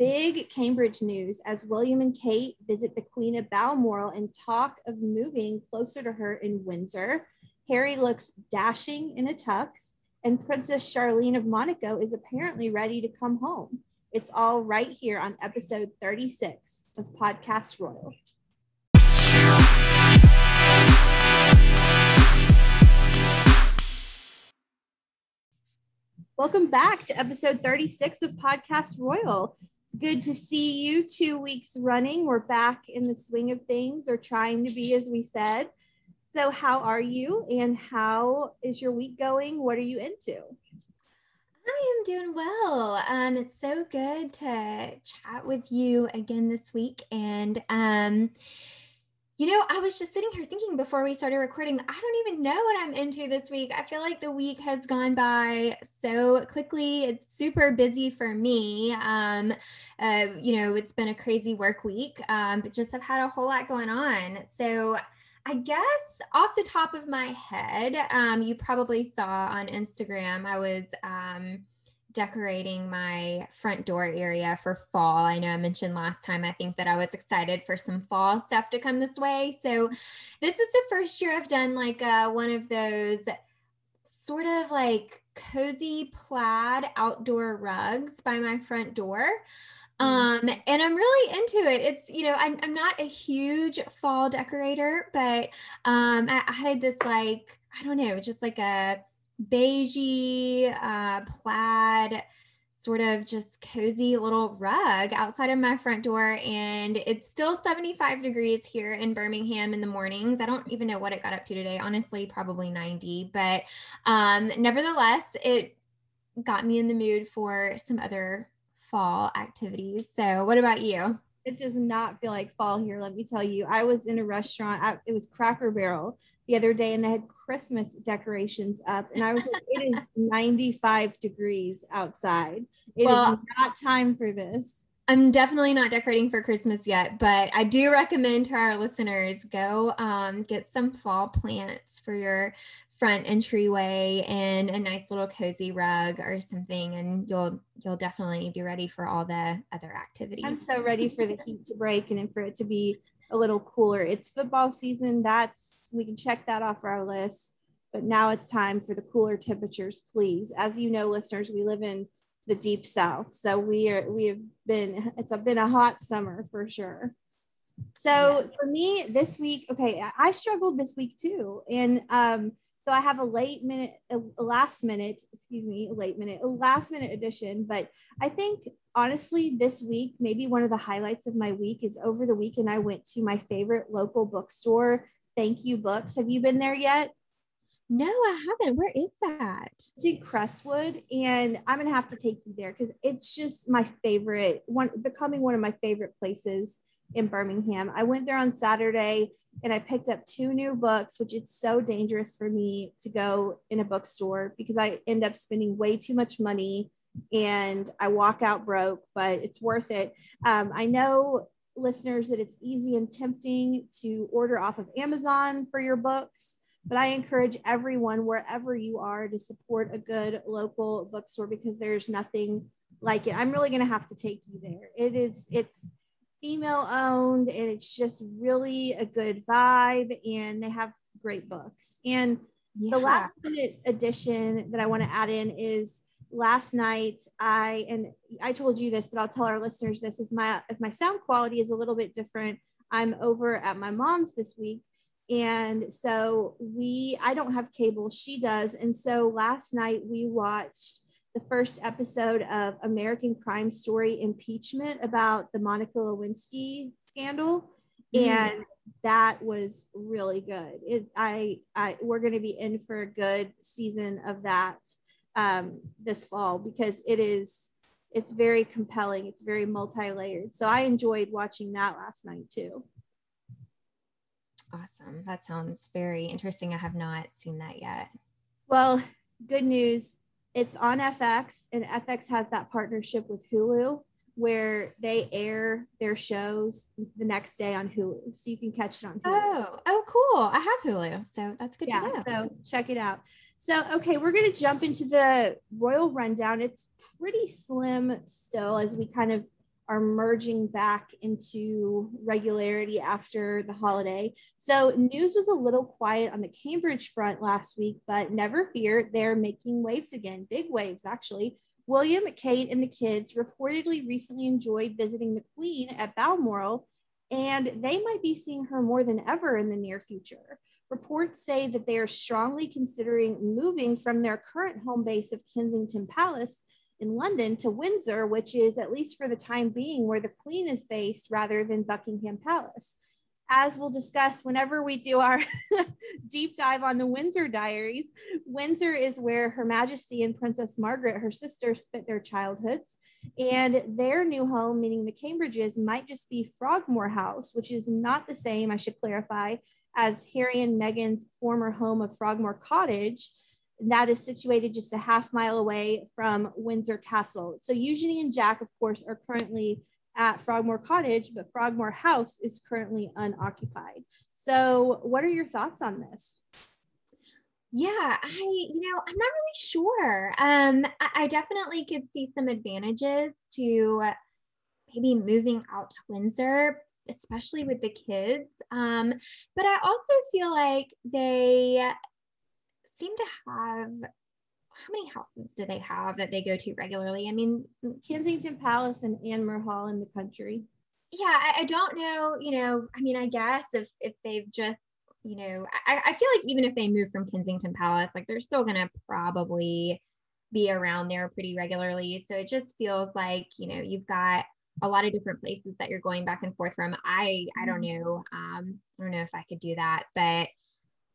Big Cambridge news as William and Kate visit the Queen of Balmoral and talk of moving closer to her in Windsor. Harry looks dashing in a tux, and Princess Charlene of Monaco is apparently ready to come home. It's all right here on episode 36 of Podcast Royal. Welcome back to episode 36 of Podcast Royal. Good to see you two weeks running. We're back in the swing of things, or trying to be, as we said. So, how are you and how is your week going? What are you into? I am doing well. Um, it's so good to chat with you again this week. And um, you know, I was just sitting here thinking before we started recording, I don't even know what I'm into this week. I feel like the week has gone by so quickly. It's super busy for me. Um, uh, you know, it's been a crazy work week, um, but just have had a whole lot going on. So I guess off the top of my head, um, you probably saw on Instagram, I was um, decorating my front door area for fall. I know I mentioned last time, I think that I was excited for some fall stuff to come this way. So, this is the first year I've done like uh, one of those sort of like cozy plaid outdoor rugs by my front door. Mm-hmm. Um, and I'm really into it. It's, you know, I'm, I'm not a huge fall decorator, but um, I, I had this like, I don't know, just like a beigey uh, plaid sort of just cozy little rug outside of my front door and it's still 75 degrees here in Birmingham in the mornings. I don't even know what it got up to today, honestly, probably 90, but um nevertheless, it got me in the mood for some other fall activities. So, what about you? It does not feel like fall here, let me tell you. I was in a restaurant, I, it was Cracker Barrel the other day and they had Christmas decorations up. And I was like, it is 95 degrees outside. It well, is not time for this. I'm definitely not decorating for Christmas yet, but I do recommend to our listeners go um, get some fall plants for your front entryway and a nice little cozy rug or something and you'll you'll definitely be ready for all the other activities. I'm so ready for the heat to break and for it to be a little cooler. It's football season. That's we can check that off our list. But now it's time for the cooler temperatures, please. As you know, listeners, we live in the deep south, so we are we have been it's been a hot summer for sure. So for me this week, okay, I struggled this week too, and um, so I have a late minute, a last minute, excuse me, a late minute, a last minute edition. But I think honestly, this week, maybe one of the highlights of my week is over the weekend, I went to my favorite local bookstore Thank You Books. Have you been there yet? No, I haven't. Where is that? It's in Crestwood, and I'm gonna have to take you there because it's just my favorite one, becoming one of my favorite places in Birmingham. I went there on Saturday and I picked up two new books, which it's so dangerous for me to go in a bookstore because I end up spending way too much money and I walk out broke, but it's worth it. Um, I know listeners that it's easy and tempting to order off of Amazon for your books. But I encourage everyone, wherever you are, to support a good local bookstore because there's nothing like it. I'm really going to have to take you there. It is, it's female owned and it's just really a good vibe and they have great books. And yeah. the last minute addition that I want to add in is last night i and i told you this but i'll tell our listeners this if my if my sound quality is a little bit different i'm over at my mom's this week and so we i don't have cable she does and so last night we watched the first episode of american crime story impeachment about the monica lewinsky scandal mm. and that was really good it i i we're going to be in for a good season of that um, this fall because it is it's very compelling. It's very multi-layered. So I enjoyed watching that last night too. Awesome. That sounds very interesting. I have not seen that yet. Well, good news. It's on FX, and FX has that partnership with Hulu where they air their shows the next day on Hulu. So you can catch it on Hulu. Oh, oh, cool. I have Hulu. So that's good yeah, to know. So check it out. So, okay, we're going to jump into the royal rundown. It's pretty slim still as we kind of are merging back into regularity after the holiday. So, news was a little quiet on the Cambridge front last week, but never fear, they're making waves again, big waves actually. William, Kate, and the kids reportedly recently enjoyed visiting the Queen at Balmoral, and they might be seeing her more than ever in the near future. Reports say that they are strongly considering moving from their current home base of Kensington Palace in London to Windsor, which is, at least for the time being, where the Queen is based rather than Buckingham Palace as we'll discuss whenever we do our deep dive on the Windsor Diaries, Windsor is where Her Majesty and Princess Margaret, her sister, spent their childhoods. And their new home, meaning the Cambridges, might just be Frogmore House, which is not the same, I should clarify, as Harry and Meghan's former home of Frogmore Cottage. That is situated just a half mile away from Windsor Castle. So Eugenie and Jack, of course, are currently at Frogmore Cottage, but Frogmore House is currently unoccupied. So, what are your thoughts on this? Yeah, I, you know, I'm not really sure. Um, I, I definitely could see some advantages to maybe moving out to Windsor, especially with the kids. Um, but I also feel like they seem to have how many houses do they have that they go to regularly? I mean, Kensington Palace and Anmer Hall in the country. Yeah, I, I, don't know. You know, I mean, I guess if if they've just, you know, I, I feel like even if they move from Kensington Palace, like they're still gonna probably be around there pretty regularly. So it just feels like, you know, you've got a lot of different places that you're going back and forth from. I I don't mm-hmm. know. Um, I don't know if I could do that, but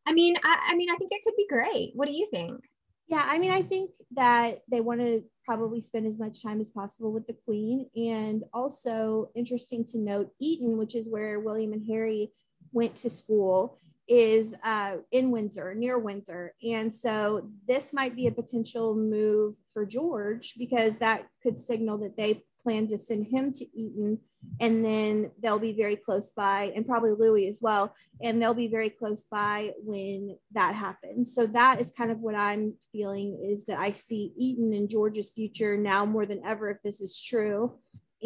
I mean, I, I mean, I think it could be great. What do you think? Yeah, I mean, I think that they want to probably spend as much time as possible with the Queen. And also, interesting to note, Eton, which is where William and Harry went to school, is uh, in Windsor, near Windsor. And so, this might be a potential move for George because that could signal that they plan to send him to Eton and then they'll be very close by and probably Louis as well and they'll be very close by when that happens. So that is kind of what I'm feeling is that I see Eton and George's future now more than ever if this is true.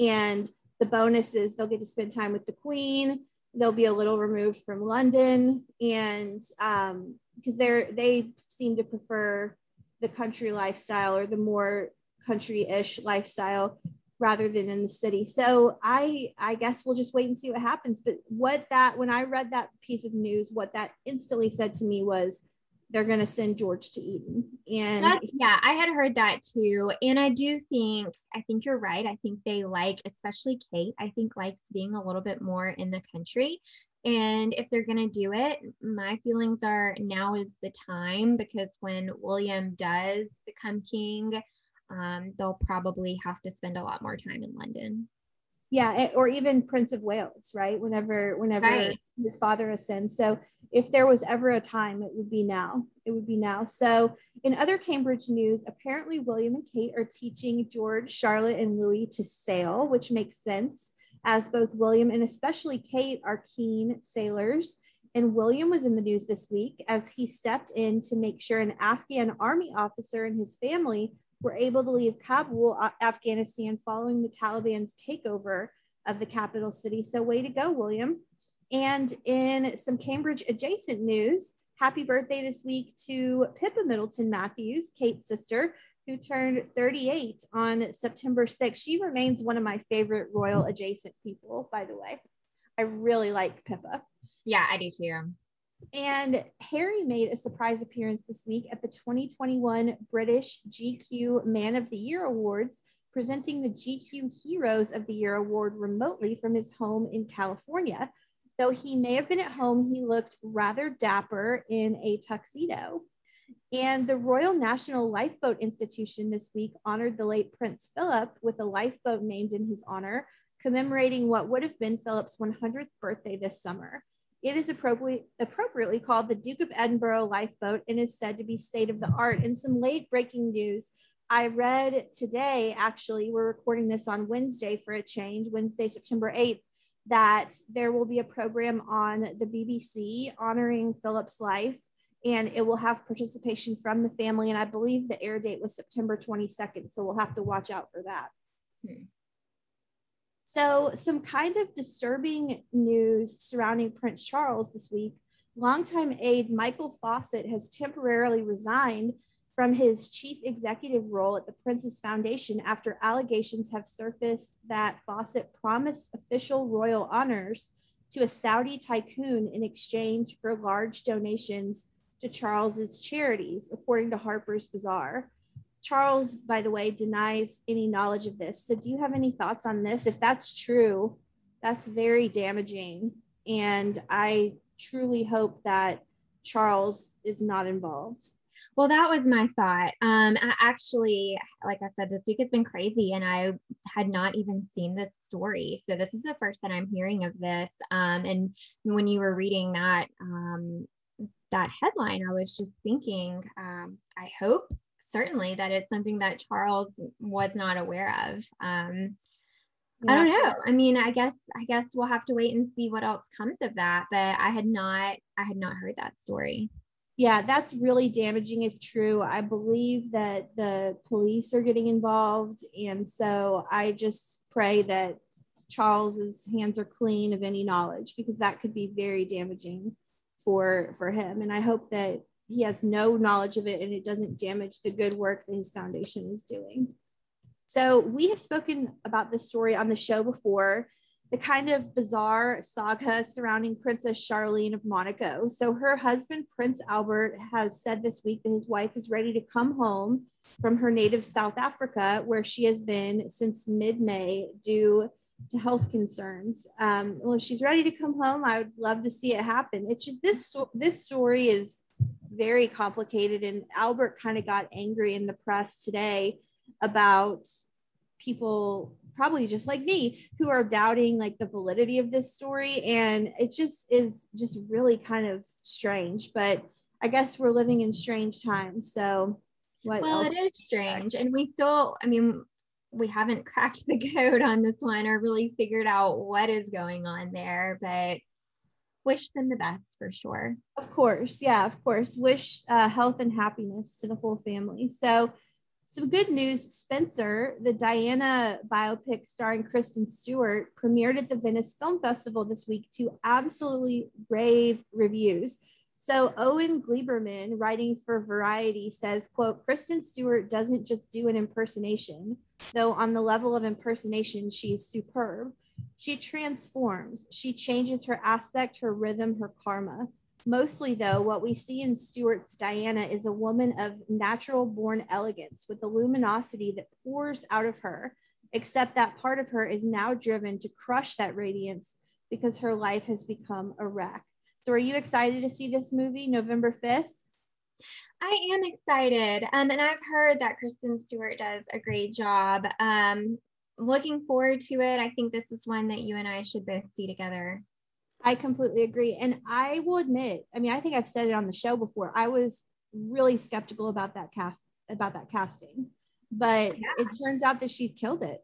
And the bonus is they'll get to spend time with the queen. They'll be a little removed from London and um because they're they seem to prefer the country lifestyle or the more country-ish lifestyle rather than in the city. So I I guess we'll just wait and see what happens. But what that when I read that piece of news, what that instantly said to me was they're going to send George to Eton. And That's, yeah, I had heard that too. And I do think I think you're right. I think they like especially Kate, I think likes being a little bit more in the country. And if they're going to do it, my feelings are now is the time because when William does become king, um, they'll probably have to spend a lot more time in London. Yeah, or even Prince of Wales, right? Whenever, whenever right. his father ascends. So, if there was ever a time, it would be now. It would be now. So, in other Cambridge news, apparently William and Kate are teaching George, Charlotte, and Louis to sail, which makes sense, as both William and especially Kate are keen sailors. And William was in the news this week as he stepped in to make sure an Afghan army officer and his family were able to leave Kabul, uh, Afghanistan, following the Taliban's takeover of the capital city. So, way to go, William. And in some Cambridge adjacent news, happy birthday this week to Pippa Middleton Matthews, Kate's sister, who turned 38 on September 6th. She remains one of my favorite royal adjacent people, by the way. I really like Pippa. Yeah, I do too. And Harry made a surprise appearance this week at the 2021 British GQ Man of the Year Awards, presenting the GQ Heroes of the Year award remotely from his home in California. Though he may have been at home, he looked rather dapper in a tuxedo. And the Royal National Lifeboat Institution this week honored the late Prince Philip with a lifeboat named in his honor, commemorating what would have been Philip's 100th birthday this summer. It is appropriately, appropriately called the Duke of Edinburgh lifeboat and is said to be state of the art. And some late breaking news I read today, actually, we're recording this on Wednesday for a change, Wednesday, September 8th, that there will be a program on the BBC honoring Philip's life and it will have participation from the family. And I believe the air date was September 22nd. So we'll have to watch out for that. Hmm. So, some kind of disturbing news surrounding Prince Charles this week. Longtime aide Michael Fawcett has temporarily resigned from his chief executive role at the Prince's Foundation after allegations have surfaced that Fawcett promised official royal honors to a Saudi tycoon in exchange for large donations to Charles's charities, according to Harper's Bazaar. Charles, by the way, denies any knowledge of this. So, do you have any thoughts on this? If that's true, that's very damaging. And I truly hope that Charles is not involved. Well, that was my thought. Um, I actually, like I said, this week has been crazy, and I had not even seen this story. So this is the first that I'm hearing of this. Um, and when you were reading that um, that headline, I was just thinking, um, I hope certainly that it's something that Charles was not aware of. Um, yeah. I don't know. I mean, I guess I guess we'll have to wait and see what else comes of that. But I had not I had not heard that story. Yeah, that's really damaging if true. I believe that the police are getting involved. And so I just pray that Charles's hands are clean of any knowledge because that could be very damaging for for him and i hope that he has no knowledge of it and it doesn't damage the good work that his foundation is doing so we have spoken about this story on the show before the kind of bizarre saga surrounding princess charlene of monaco so her husband prince albert has said this week that his wife is ready to come home from her native south africa where she has been since mid-may due to health concerns. Um, well, if she's ready to come home, I would love to see it happen. It's just this this story is very complicated, and Albert kind of got angry in the press today about people probably just like me who are doubting like the validity of this story. And it just is just really kind of strange but i guess we're living in strange times. So what well it is strange. And we still i mean we haven't cracked the code on this one or really figured out what is going on there, but wish them the best for sure. Of course. Yeah, of course. Wish uh, health and happiness to the whole family. So, some good news Spencer, the Diana biopic starring Kristen Stewart, premiered at the Venice Film Festival this week to absolutely rave reviews. So Owen Gleiberman, writing for Variety, says, quote, Kristen Stewart doesn't just do an impersonation, though on the level of impersonation, she's superb. She transforms. She changes her aspect, her rhythm, her karma. Mostly, though, what we see in Stewart's Diana is a woman of natural born elegance with the luminosity that pours out of her, except that part of her is now driven to crush that radiance because her life has become a wreck. So, are you excited to see this movie November 5th? I am excited. Um, and I've heard that Kristen Stewart does a great job. Um, looking forward to it. I think this is one that you and I should both see together. I completely agree. And I will admit, I mean, I think I've said it on the show before. I was really skeptical about that cast, about that casting, but yeah. it turns out that she killed it.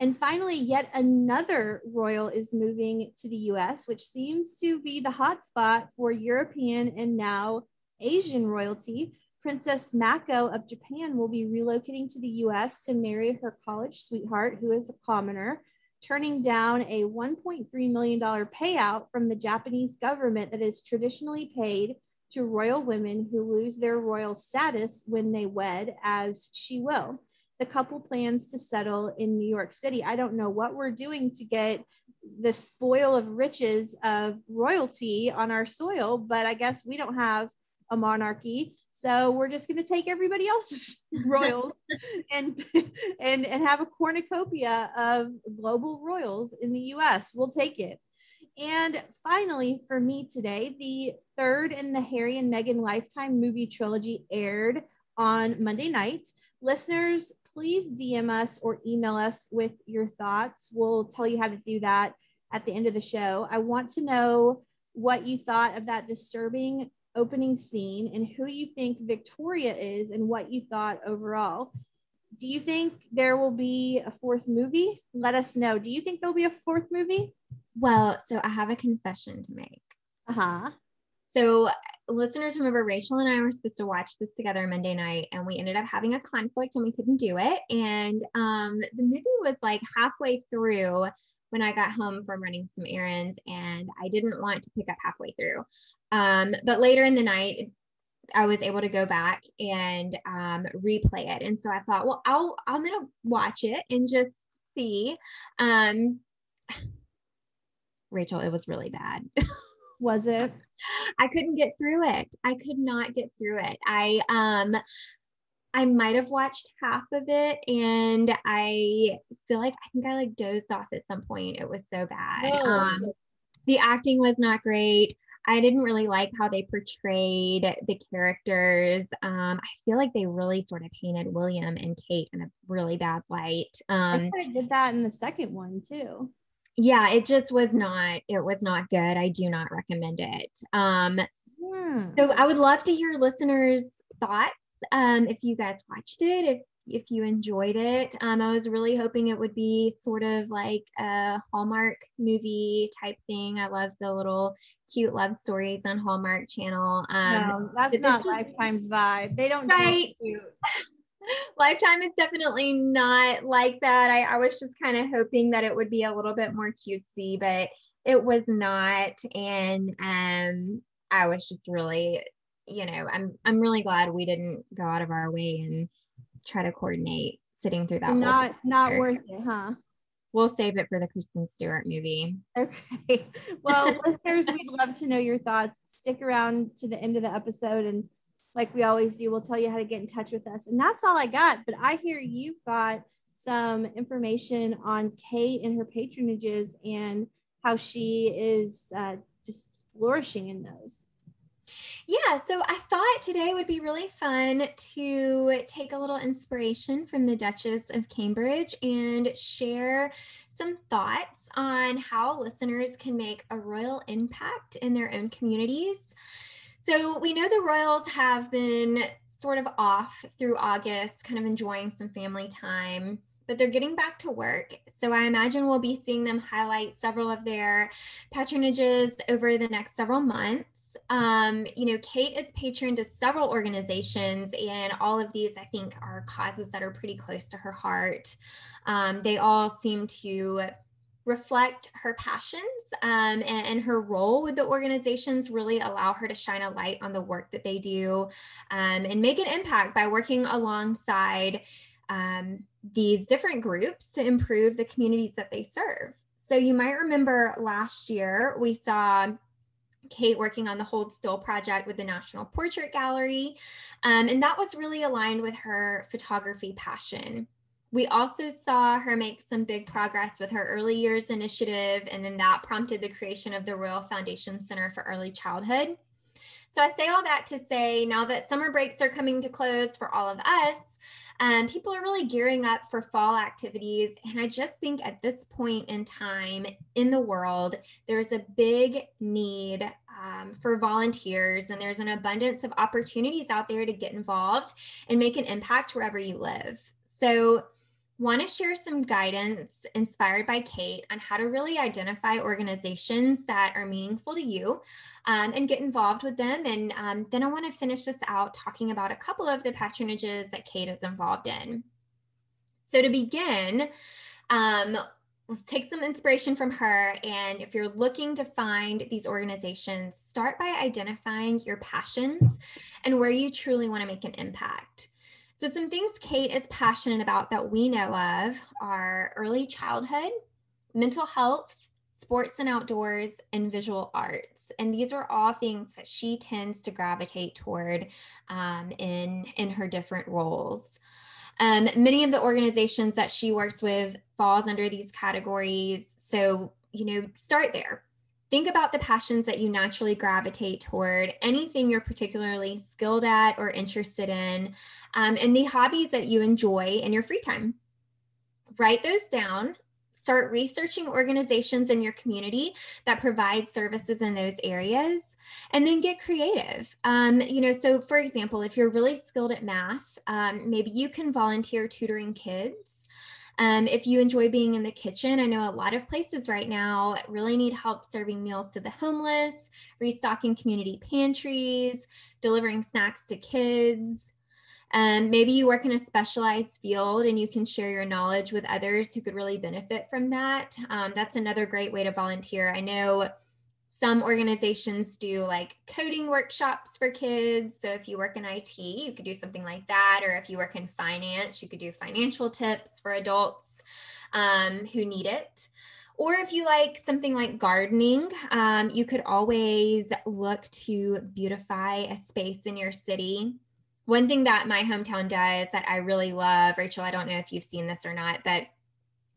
And finally, yet another royal is moving to the US, which seems to be the hotspot for European and now Asian royalty. Princess Mako of Japan will be relocating to the US to marry her college sweetheart, who is a commoner, turning down a $1.3 million payout from the Japanese government that is traditionally paid to royal women who lose their royal status when they wed, as she will the couple plans to settle in New York City. I don't know what we're doing to get the spoil of riches of royalty on our soil, but I guess we don't have a monarchy. So we're just going to take everybody else's royals and and and have a cornucopia of global royals in the US. We'll take it. And finally, for me today, the third in the Harry and Meghan Lifetime movie trilogy aired on Monday night. Listeners, please DM us or email us with your thoughts. We'll tell you how to do that at the end of the show. I want to know what you thought of that disturbing opening scene and who you think Victoria is and what you thought overall. Do you think there will be a fourth movie? Let us know. Do you think there'll be a fourth movie? Well, so I have a confession to make. Uh huh. So, listeners, remember Rachel and I were supposed to watch this together Monday night, and we ended up having a conflict and we couldn't do it. And um, the movie was like halfway through when I got home from running some errands, and I didn't want to pick up halfway through. Um, but later in the night, I was able to go back and um, replay it. And so I thought, well, I'll I'm gonna watch it and just see. Um, Rachel, it was really bad. Was it? I couldn't get through it. I could not get through it. I um I might have watched half of it and I feel like I think I like dozed off at some point. It was so bad. Oh. Um the acting was not great. I didn't really like how they portrayed the characters. Um, I feel like they really sort of painted William and Kate in a really bad light. Um, I did that in the second one too. Yeah, it just was not. It was not good. I do not recommend it. Um, Hmm. so I would love to hear listeners' thoughts. Um, if you guys watched it, if if you enjoyed it, um, I was really hoping it would be sort of like a Hallmark movie type thing. I love the little cute love stories on Hallmark Channel. Um, no, that's not Lifetime's vibe. They don't do Right. cute. Lifetime is definitely not like that. I, I was just kind of hoping that it would be a little bit more cutesy, but it was not. And um, I was just really, you know, I'm I'm really glad we didn't go out of our way and try to coordinate sitting through that. Not not worth it, huh? We'll save it for the Kristen Stewart movie. Okay. Well, listeners, we'd love to know your thoughts. Stick around to the end of the episode and like we always do, we'll tell you how to get in touch with us. And that's all I got. But I hear you've got some information on Kate and her patronages and how she is uh, just flourishing in those. Yeah, so I thought today would be really fun to take a little inspiration from the Duchess of Cambridge and share some thoughts on how listeners can make a royal impact in their own communities. So we know the royals have been sort of off through August, kind of enjoying some family time. But they're getting back to work. So I imagine we'll be seeing them highlight several of their patronages over the next several months um, you know, Kate is patron to several organizations, and all of these, I think, are causes that are pretty close to her heart. Um, they all seem to reflect her passions um, and, and, her role with the organizations really allow her to shine a light on the work that they do um, and make an impact by working alongside um, these different groups to improve the communities that they serve. So you might remember last year we saw Kate working on the Hold Still project with the National Portrait Gallery. Um, and that was really aligned with her photography passion. We also saw her make some big progress with her early years initiative, and then that prompted the creation of the Royal Foundation Center for Early Childhood. So I say all that to say now that summer breaks are coming to close for all of us, um, people are really gearing up for fall activities. And I just think at this point in time in the world, there's a big need um, for volunteers, and there's an abundance of opportunities out there to get involved and make an impact wherever you live. So, want to share some guidance inspired by Kate on how to really identify organizations that are meaningful to you um, and get involved with them. And um, then I want to finish this out talking about a couple of the patronages that Kate is involved in. So, to begin, um, take some inspiration from her. And if you're looking to find these organizations, start by identifying your passions and where you truly want to make an impact. So, some things Kate is passionate about that we know of are early childhood, mental health, sports and outdoors, and visual arts. And these are all things that she tends to gravitate toward um, in, in her different roles. Um, many of the organizations that she works with falls under these categories. So, you know, start there. think about the passions that you naturally gravitate toward, anything you're particularly skilled at or interested in, um, and the hobbies that you enjoy in your free time. Write those down. Start researching organizations in your community that provide services in those areas, and then get creative. Um, you know, so for example, if you're really skilled at math, um, maybe you can volunteer tutoring kids um, if you enjoy being in the kitchen, I know a lot of places right now really need help serving meals to the homeless, restocking community pantries, delivering snacks to kids. Um, maybe you work in a specialized field and you can share your knowledge with others who could really benefit from that. Um, that's another great way to volunteer. I know some organizations do like coding workshops for kids. So if you work in IT, you could do something like that. Or if you work in finance, you could do financial tips for adults um, who need it. Or if you like something like gardening, um, you could always look to beautify a space in your city. One thing that my hometown does that I really love, Rachel, I don't know if you've seen this or not, but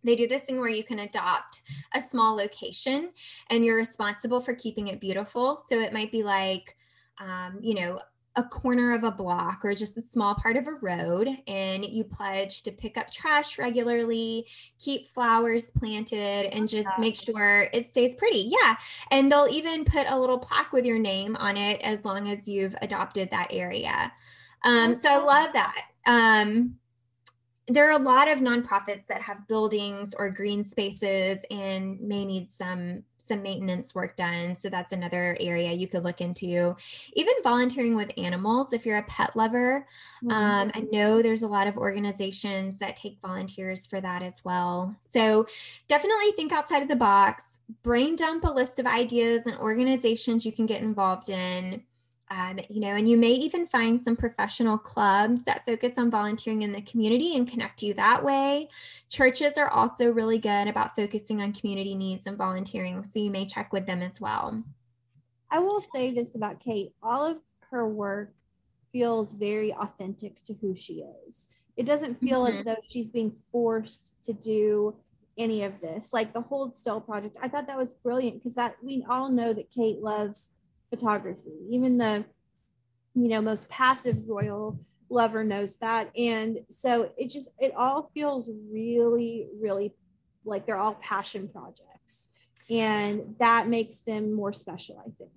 they do this thing where you can adopt a small location and you're responsible for keeping it beautiful. So it might be like, um, you know, a corner of a block or just a small part of a road and you pledge to pick up trash regularly keep flowers planted and just make sure it stays pretty. Yeah. And they'll even put a little plaque with your name on it as long as you've adopted that area. Um, so i love that. Um, there are a lot of nonprofits that have buildings or green spaces and may need some some maintenance work done. So that's another area you could look into. Even volunteering with animals if you're a pet lover. Mm-hmm. um, i know there's a lot of organizations that take volunteers for that as well. So definitely think outside of the box. Brain dump a list of ideas and organizations you can get involved in um, you know, and you may even find some professional clubs that focus on volunteering in the community and connect you that way. Churches are also really good about focusing on community needs and volunteering, so you may check with them as well. I will say this about Kate all of her work feels very authentic to who she is. It doesn't feel mm-hmm. as though she's being forced to do any of this. Like the Hold Still project, I thought that was brilliant because that we all know that Kate loves photography. Even the, you know, most passive royal lover knows that. And so it just, it all feels really, really like they're all passion projects. And that makes them more special, I think.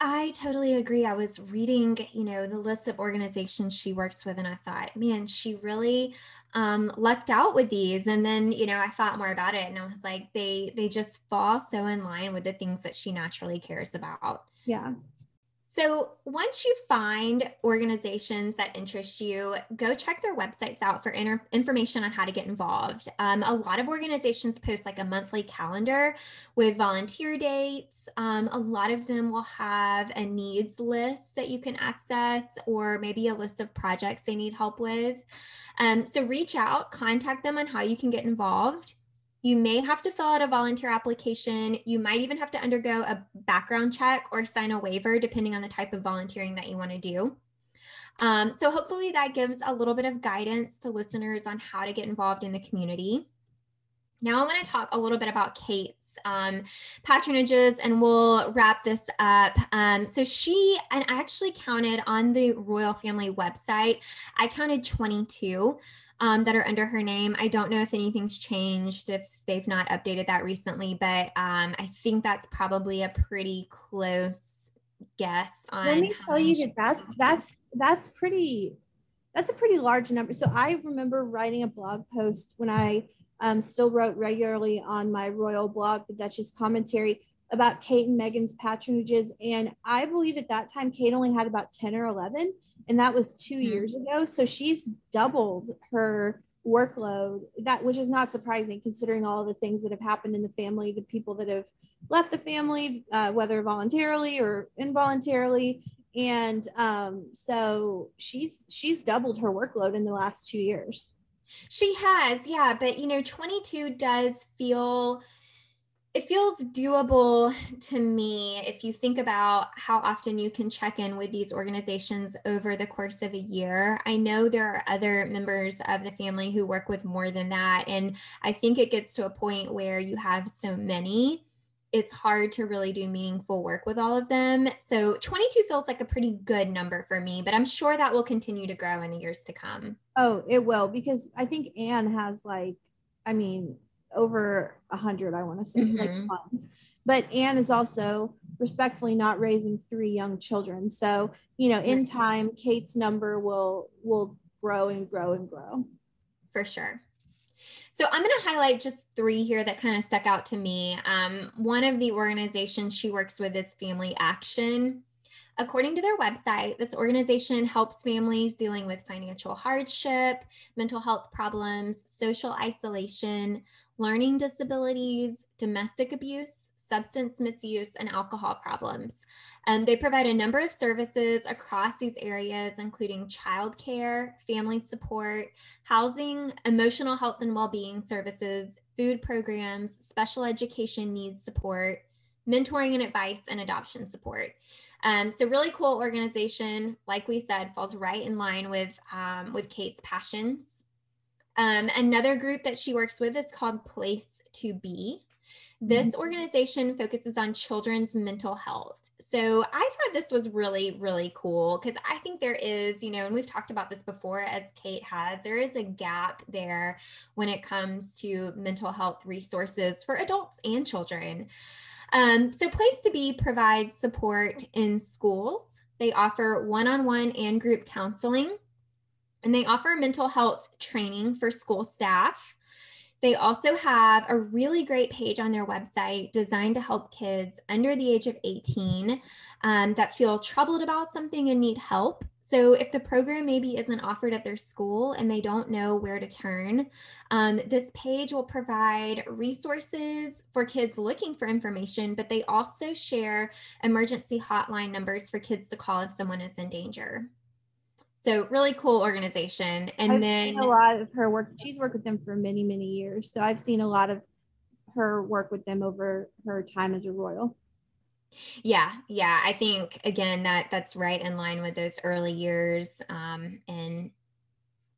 I totally agree. I was reading, you know, the list of organizations she works with, and I thought, man, she really um, lucked out with these. And then, you know, I thought more about it, and I was like, they they just fall so in line with the things that she naturally cares about. Yeah. So, once you find organizations that interest you, go check their websites out for inter- information on how to get involved. Um, a lot of organizations post like a monthly calendar with volunteer dates. Um, a lot of them will have a needs list that you can access, or maybe a list of projects they need help with. Um, so, reach out, contact them on how you can get involved. You may have to fill out a volunteer application. You might even have to undergo a background check or sign a waiver, depending on the type of volunteering that you want to do. Um, so, hopefully, that gives a little bit of guidance to listeners on how to get involved in the community. Now, I want to talk a little bit about Kate's um, patronages and we'll wrap this up. Um, so, she, and I actually counted on the royal family website, I counted 22 um, that are under her name. I don't know if anything's changed, if they've not updated that recently, but um, I think that's probably a pretty close guess on. Let me tell you that that's that's that's pretty that's a pretty large number. So I remember writing a blog post when I um, still wrote regularly on my royal blog, the Duchess Commentary, about Kate and Meghan's patronages. And I believe at that time, Kate only had about 10 or 11 and that was 2 mm-hmm. years ago. So she's doubled her workload that which is not surprising considering all the things that have happened in the family the people that have left the family uh, whether voluntarily or involuntarily. And um, so she's she's doubled her workload in the last two years. She has yeah. But you know 22 does feel it feels doable to me if you think about how often you can check in with these organizations over the course of a year. I know there are other members of the family who work with more than that. And I think it gets to a point where you have so many it's hard to really do meaningful work with all of them. So 22 feels like a pretty good number for me, but I'm sure that will continue to grow in the years to come. Oh, it will because I think Anne has like, I mean, over a hundred, I want to say, mm-hmm. like funds. But Anne is also respectfully not raising three young children. So, you know, in time, Kate's number will will grow and grow and grow. For sure. So I'm going to highlight just three here that kind of stuck out to me. Um, one of the organizations she works with is Family Action. According to their website, this organization helps families dealing with financial hardship, mental health problems, social isolation, learning disabilities, domestic abuse, substance misuse, and alcohol problems. Um, they provide a number of services across these areas, including childcare, family support, housing, emotional health and well-being services, food programs, special education needs support, mentoring and advice, and adoption support. Um, so really cool organization. Like we said, falls right in line with um, with Kate's passions. Um, another group that she works with is called Place to Be. This mm-hmm. organization focuses on children's mental health. So I thought this was really, really cool because I think there is, you know, and we've talked about this before as Kate has, there is a gap there when it comes to mental health resources for adults and children. Um, so Place to Be provides support in schools. They offer one on one and group counseling, and they offer mental health training for school staff. They also have a really great page on their website designed to help kids under the age of 18 um, that feel troubled about something and need help. So, if the program maybe isn't offered at their school and they don't know where to turn, um, this page will provide resources for kids looking for information, but they also share emergency hotline numbers for kids to call if someone is in danger. So really cool organization. And I've then a lot of her work. She's worked with them for many, many years. So I've seen a lot of her work with them over her time as a royal. Yeah, yeah. I think again that that's right in line with those early years um, and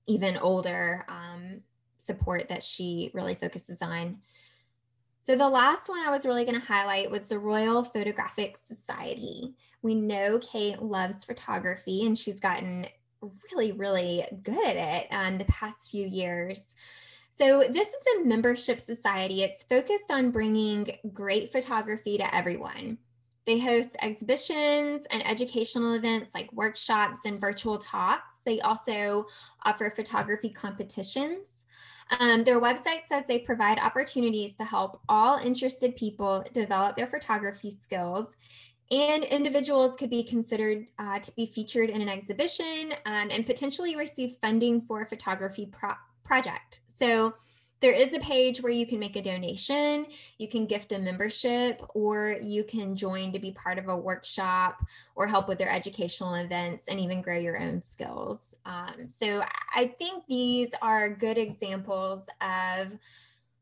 even older um, support that she really focuses on. So the last one I was really going to highlight was the Royal Photographic Society. We know Kate loves photography and she's gotten really, really good at it um, the past few years. So, this is a membership society. It's focused on bringing great photography to everyone. They host exhibitions and educational events like workshops and virtual talks. They also offer photography competitions. Um, their website says they provide opportunities to help all interested people develop their photography skills and individuals could be considered uh, to be featured in an exhibition um, and potentially receive funding for a photography pro- project. So there is a page where you can make a donation, you can gift a membership, or you can join to be part of a workshop or help with their educational events and even grow your own skills. Um, so I think these are good examples of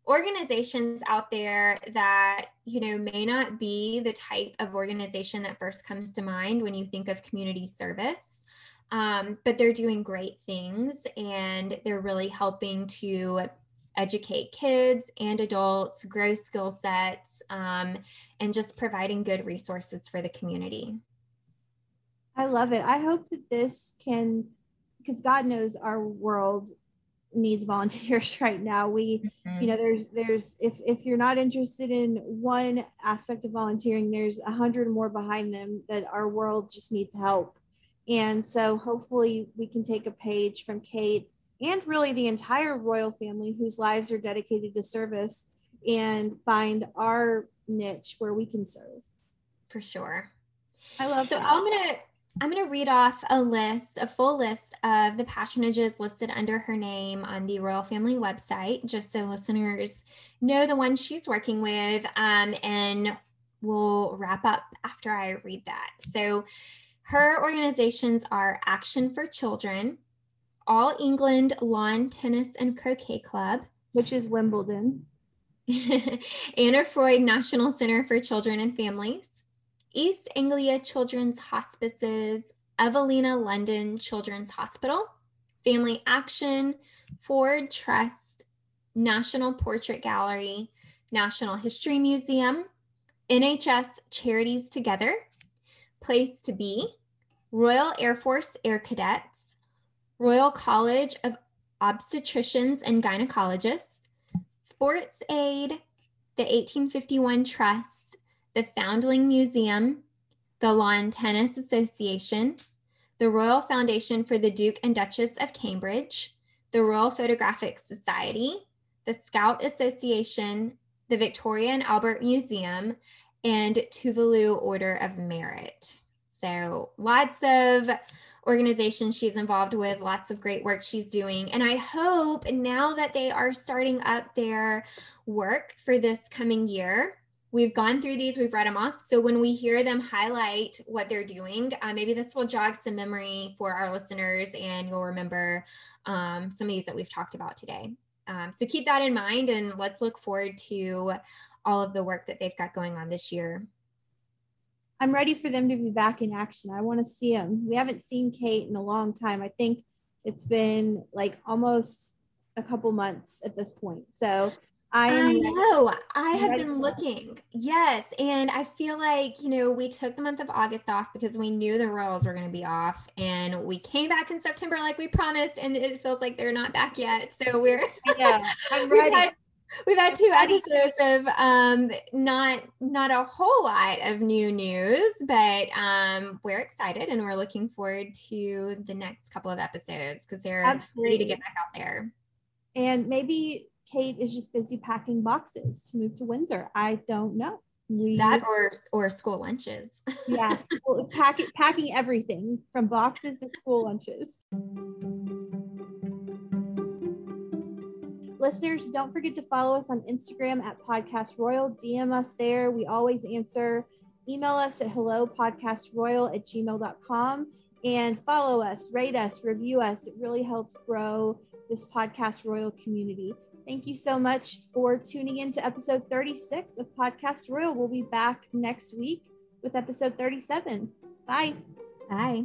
organizations out there that you know may not be the type of organization that first comes to mind when you think of community service um, but they're doing great things and they're really helping to educate kids and adults grow skill sets um, and just providing good resources for the community. I love it. I hope that this can because god knows our world needs volunteers right now we mm-hmm. you know there's there's if if you're not interested in one aspect of volunteering there's a hundred more behind them that our world just needs help and so hopefully we can take a page from kate and really the entire royal family whose lives are dedicated to service and find our niche where we can serve for sure i love so that. i'm gonna I'm going to read off a list, a full list of the patronages listed under her name on the Royal Family website, just so listeners know the ones she's working with. Um, and we'll wrap up after I read that. So her organizations are Action for Children, All England Lawn Tennis and Croquet Club, which is Wimbledon, Anna Freud National Center for Children and Families. East Anglia Children's Hospices, Evelina London Children's Hospital, Family Action, Forward Trust, National Portrait Gallery, National History Museum, NHS Charities Together, Place to Be, Royal Air Force Air Cadets, Royal College of Obstetricians and Gynecologists, Sports Aid, the 1851 Trust, the Foundling Museum, the Lawn Tennis Association, the Royal Foundation for the Duke and Duchess of Cambridge, the Royal Photographic Society, the Scout Association, the Victoria and Albert Museum, and Tuvalu Order of Merit. So lots of organizations she's involved with, lots of great work she's doing. And I hope now that they are starting up their work for this coming year, we've gone through these, we've read them off. So when we hear them highlight what they're doing, uh, maybe this will jog some memory for our listeners and you'll remember um, some of these that we've talked about today. Um, so keep that in mind and let's look forward to all of the work that they've got going on this year. I'm ready for them to be back in action. I want to see them. We haven't seen Kate in a long time. I think it's been like almost a couple months at this point. So I, I know I have been looking. Yes. And I feel like, you know, we took the month of August off because we knew the Royals were going to be off. And we came back in September like we promised. And it feels like they're not back yet. So we're, yeah, I'm ready. We've had two episodes of um, not not a whole lot of new news, but um, we're excited and we're looking forward to the next couple of episodes because they're Absolutely. ready to get back out there. And maybe Kate is just busy packing boxes to move to Windsor. I don't know. We, that or or school lunches. yeah, packing packing everything from boxes to school lunches. Listeners, don't forget to follow us on Instagram at Podcast Royal. DM us there. We always answer. Email us at hello podcastroyal at gmail.com and follow us, rate us, review us. It really helps grow this Podcast Royal community. Thank you so much for tuning in to episode 36 of Podcast Royal. We'll be back next week with episode 37. Bye. Bye.